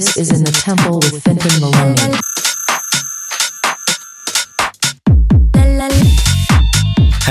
This is In the Temple with Fintan Moloney.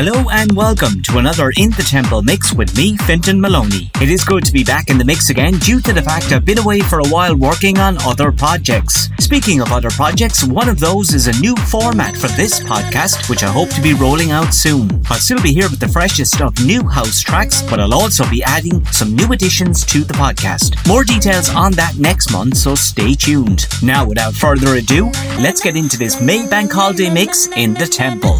Hello and welcome to another In the Temple mix with me, Fintan Moloney. It is good to be back in the mix again due to the fact I've been away for a while working on other projects. Speaking of other projects, one of those is a new format for this podcast, which I hope to be rolling out soon. I'll still be here with the freshest of new house tracks, but I'll also be adding some new additions to the podcast. More details on that next month, so stay tuned. Now, without further ado, let's get into this May Bank Holiday mix in the Temple.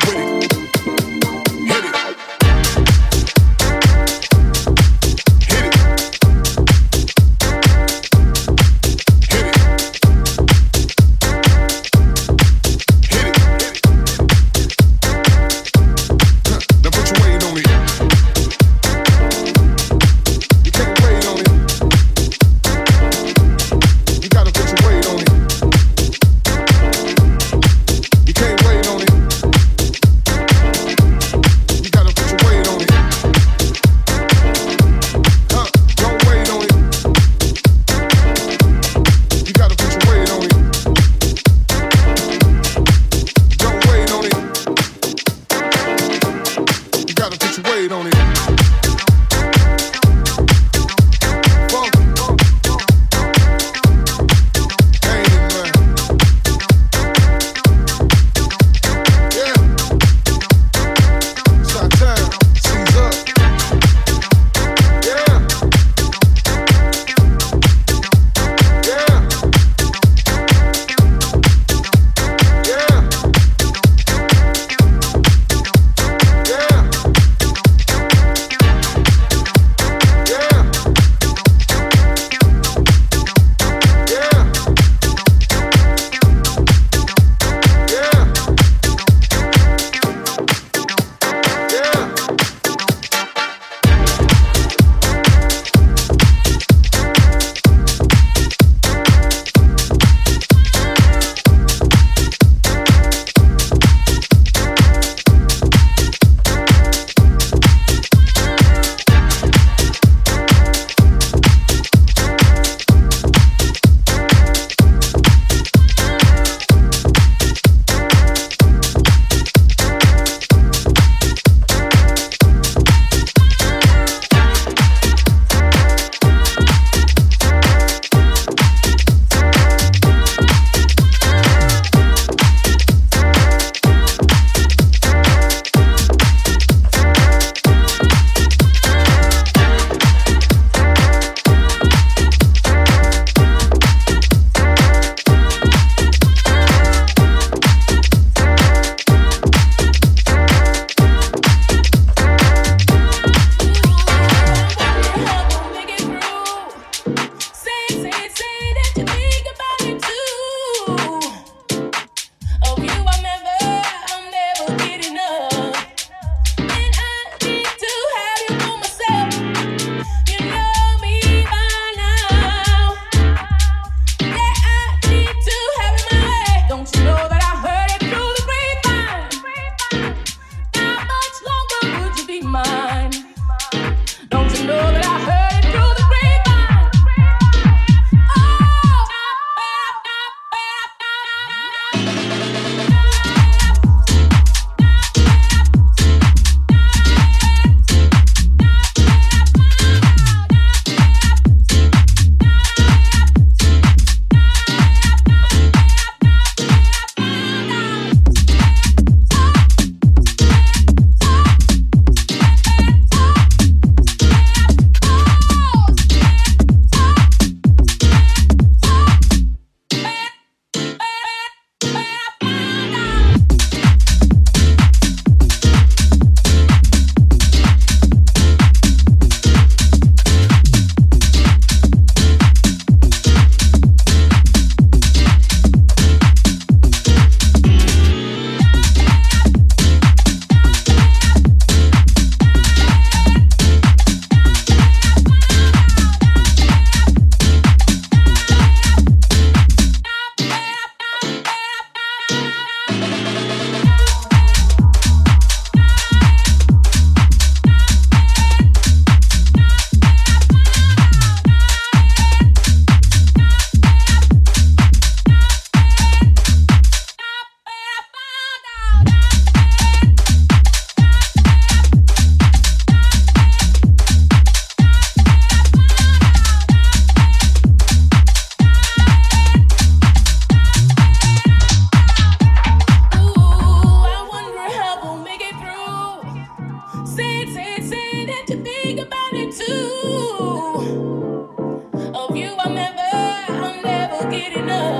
enough.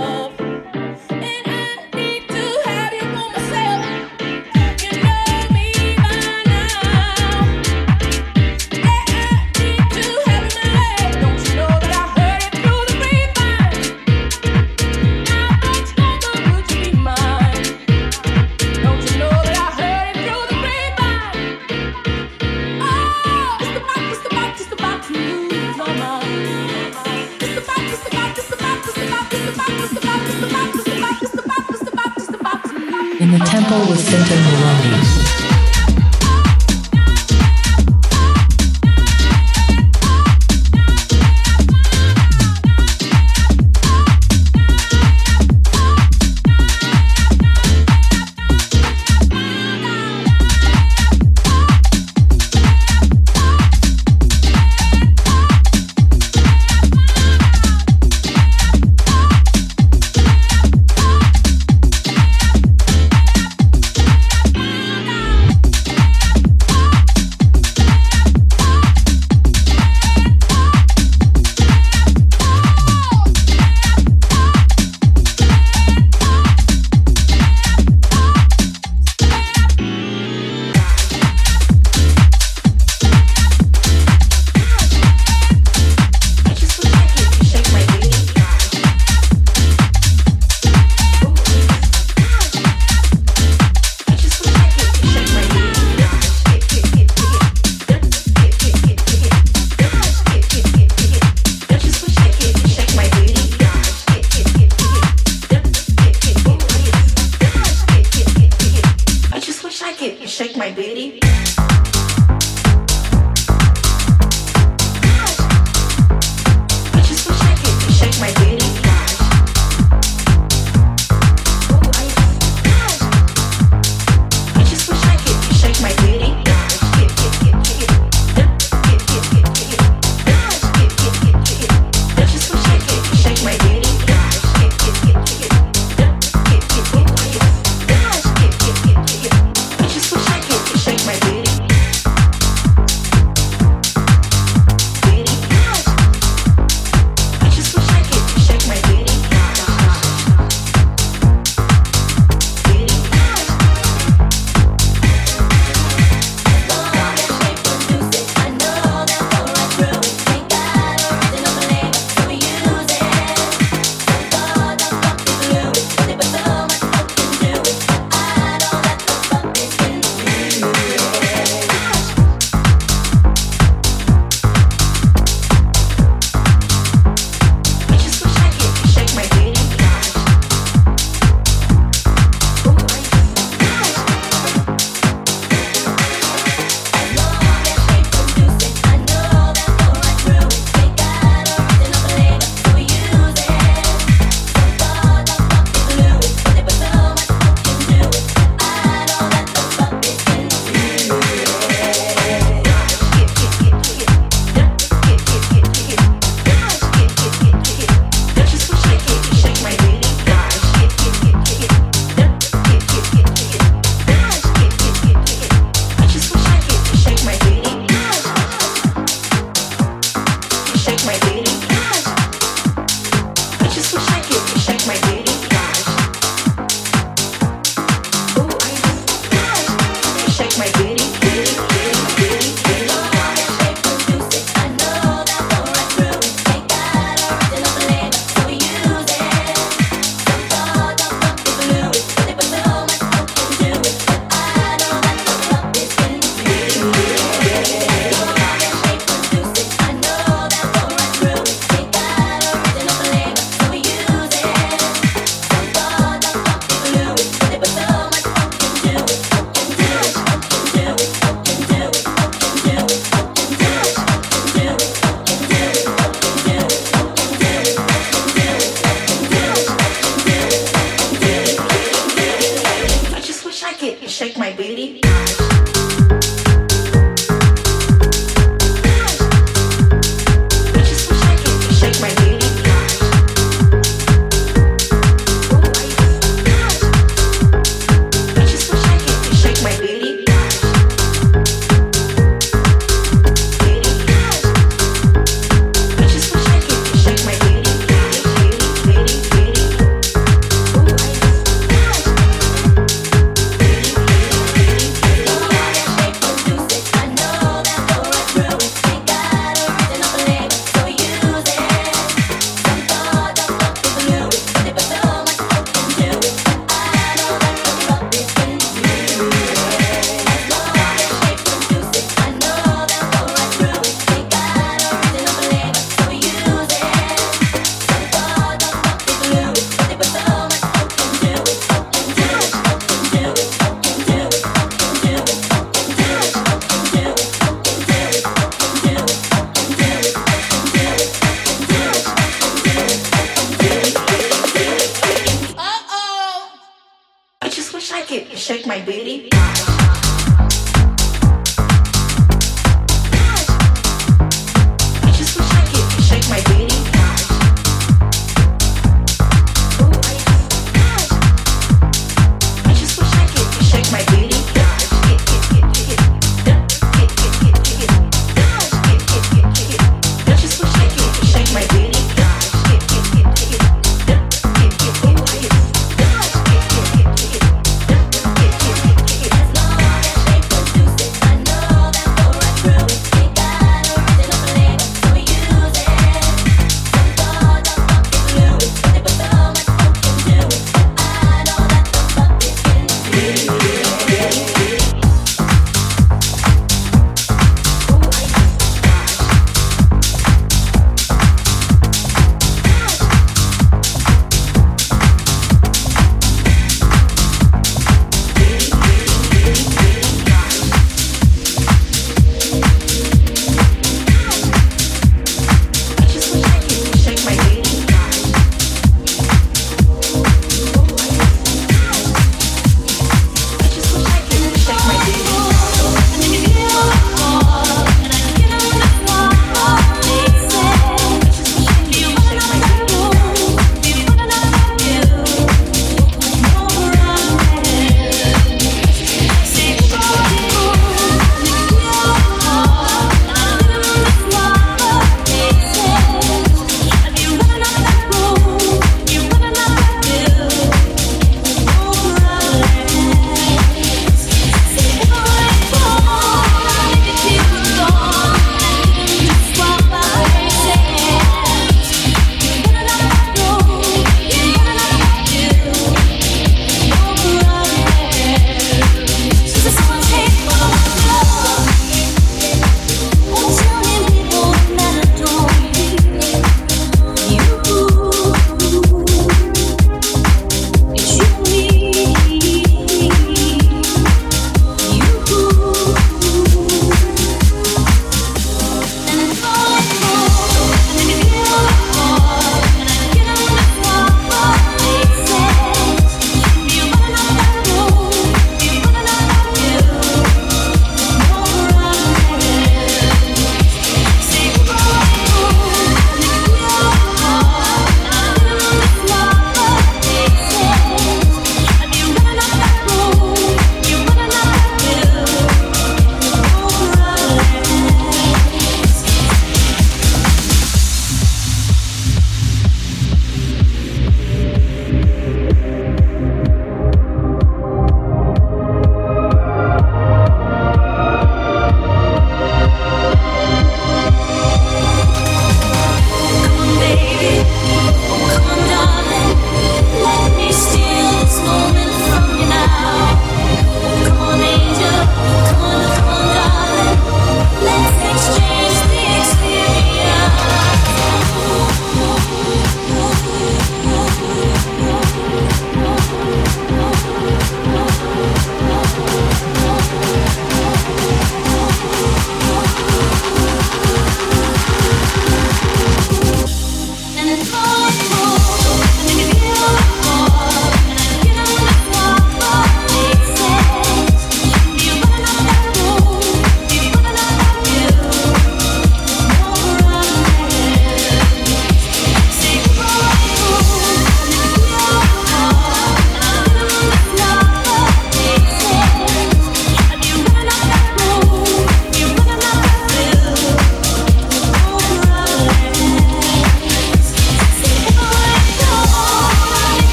Shake my booty.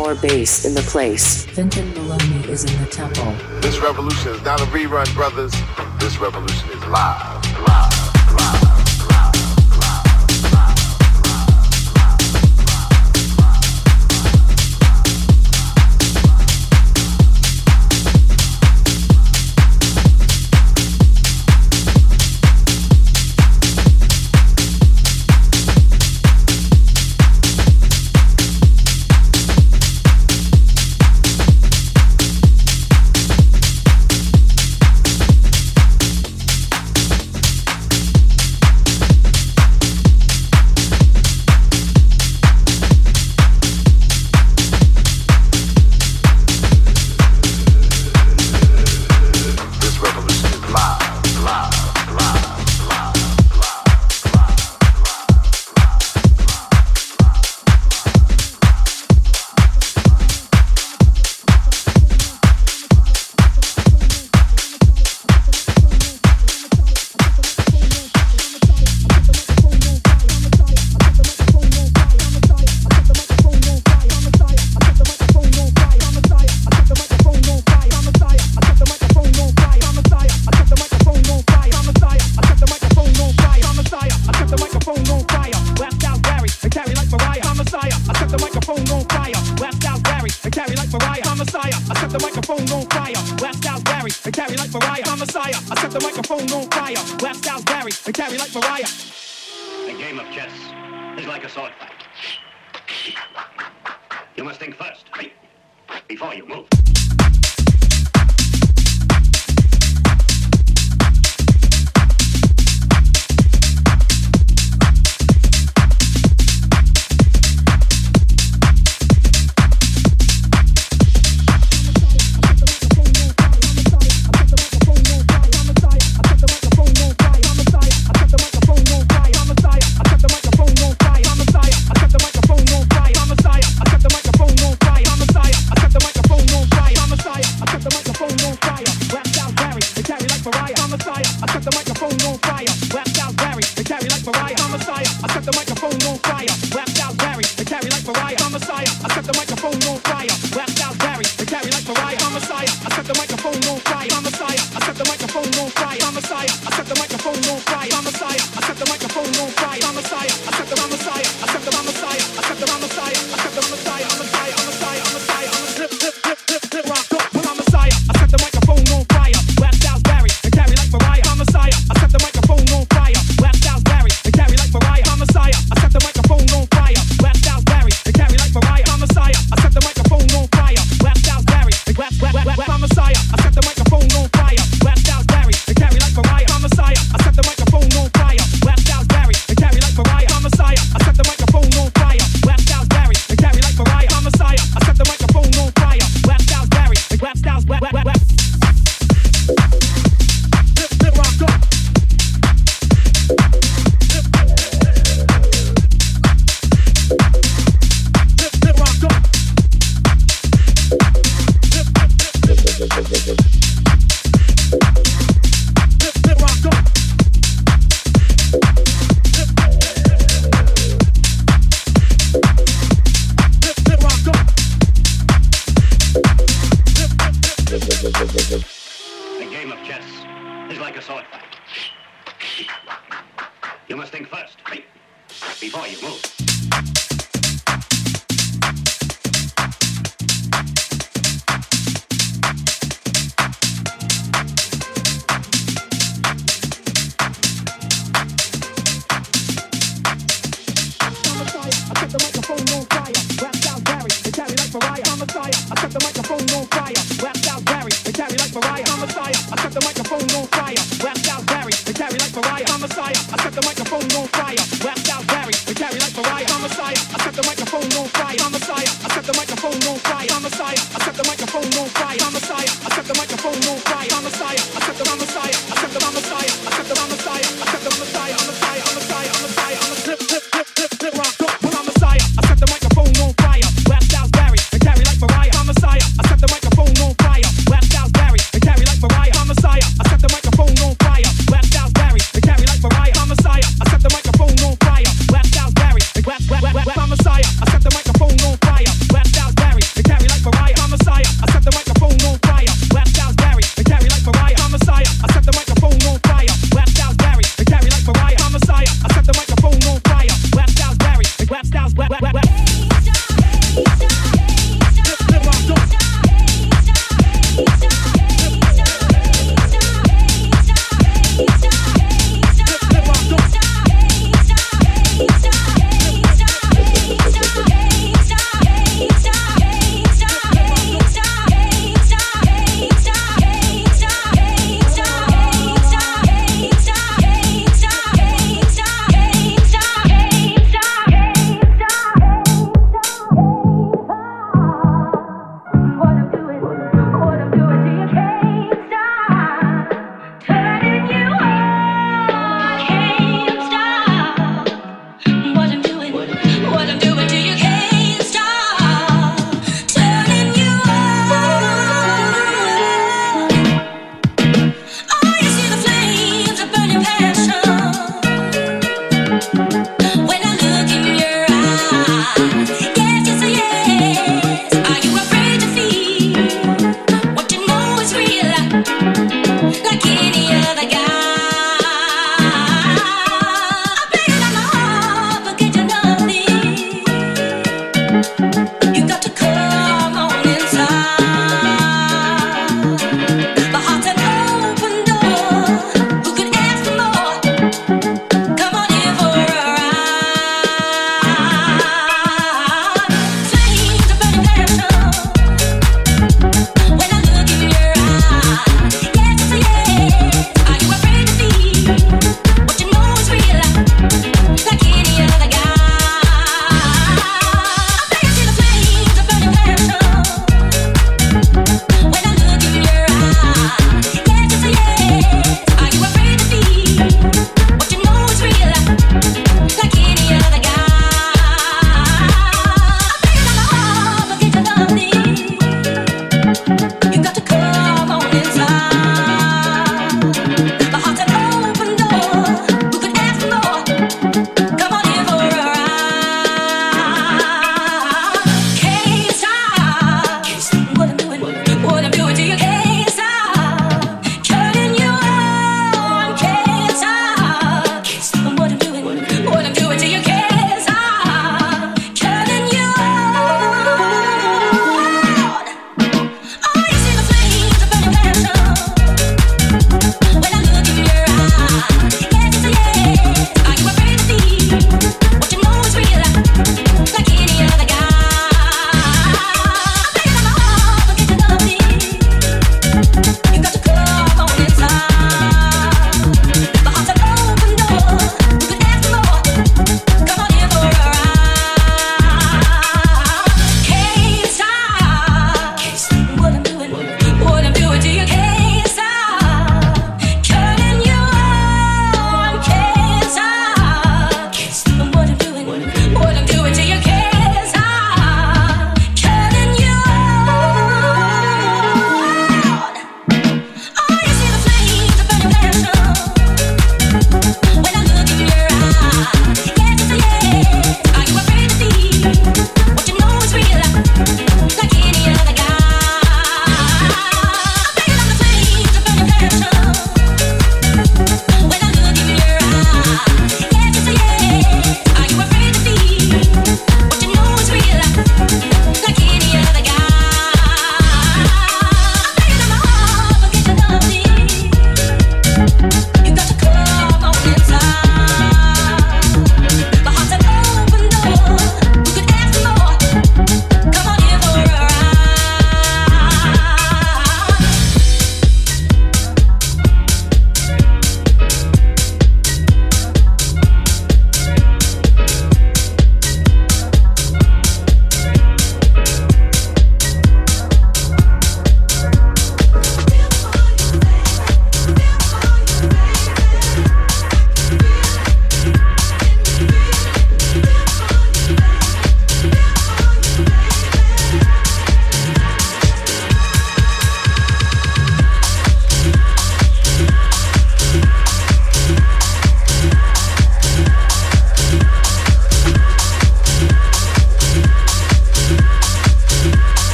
more bass in the place. Vinton Maloney is in the temple. This revolution is not a rerun, brothers. This revolution is live. carry like Mariah. I'm Messiah. I set the microphone on fire. Blast out Gary and carry like Mariah. I'm Messiah. I set the microphone on fire. Blast out Gary and carry like Mariah. A game of chess is like a sword fight. You must think first before you move.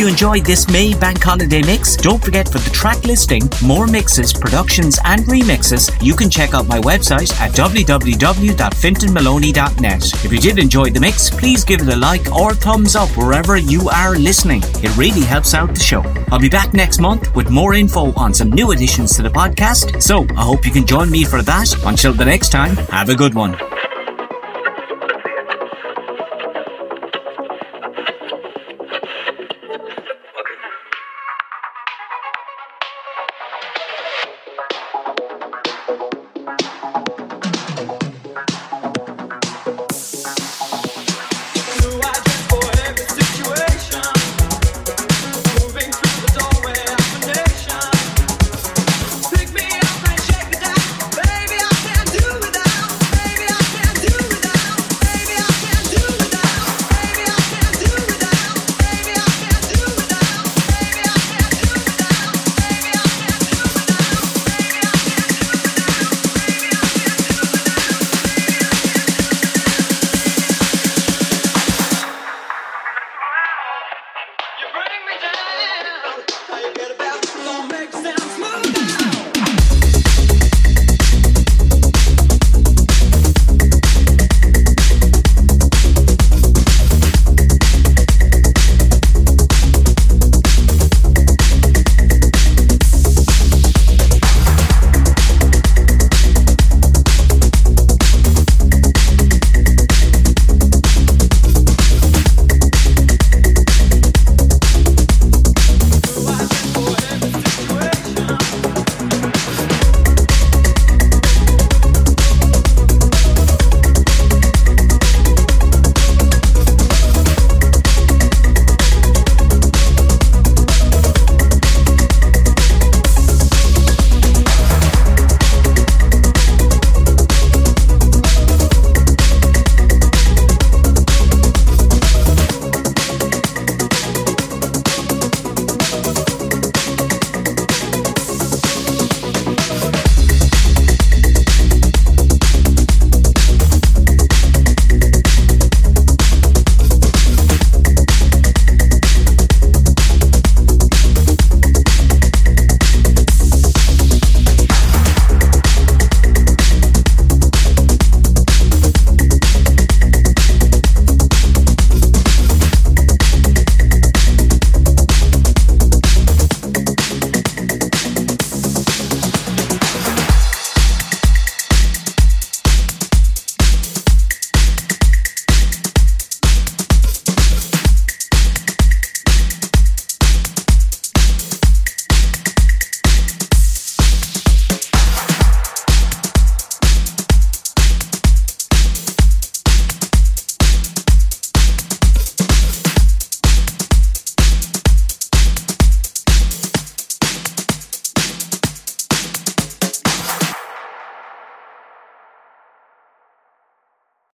You enjoyed this May Bank Holiday mix. Don't forget for the track listing, more mixes, productions, and remixes, you can check out my website at www.fintonmaloney.net. If you did enjoy the mix, please give it a like or thumbs up wherever you are listening. It really helps out the show. I'll be back next month with more info on some new additions to the podcast, so I hope you can join me for that. Until the next time, have a good one.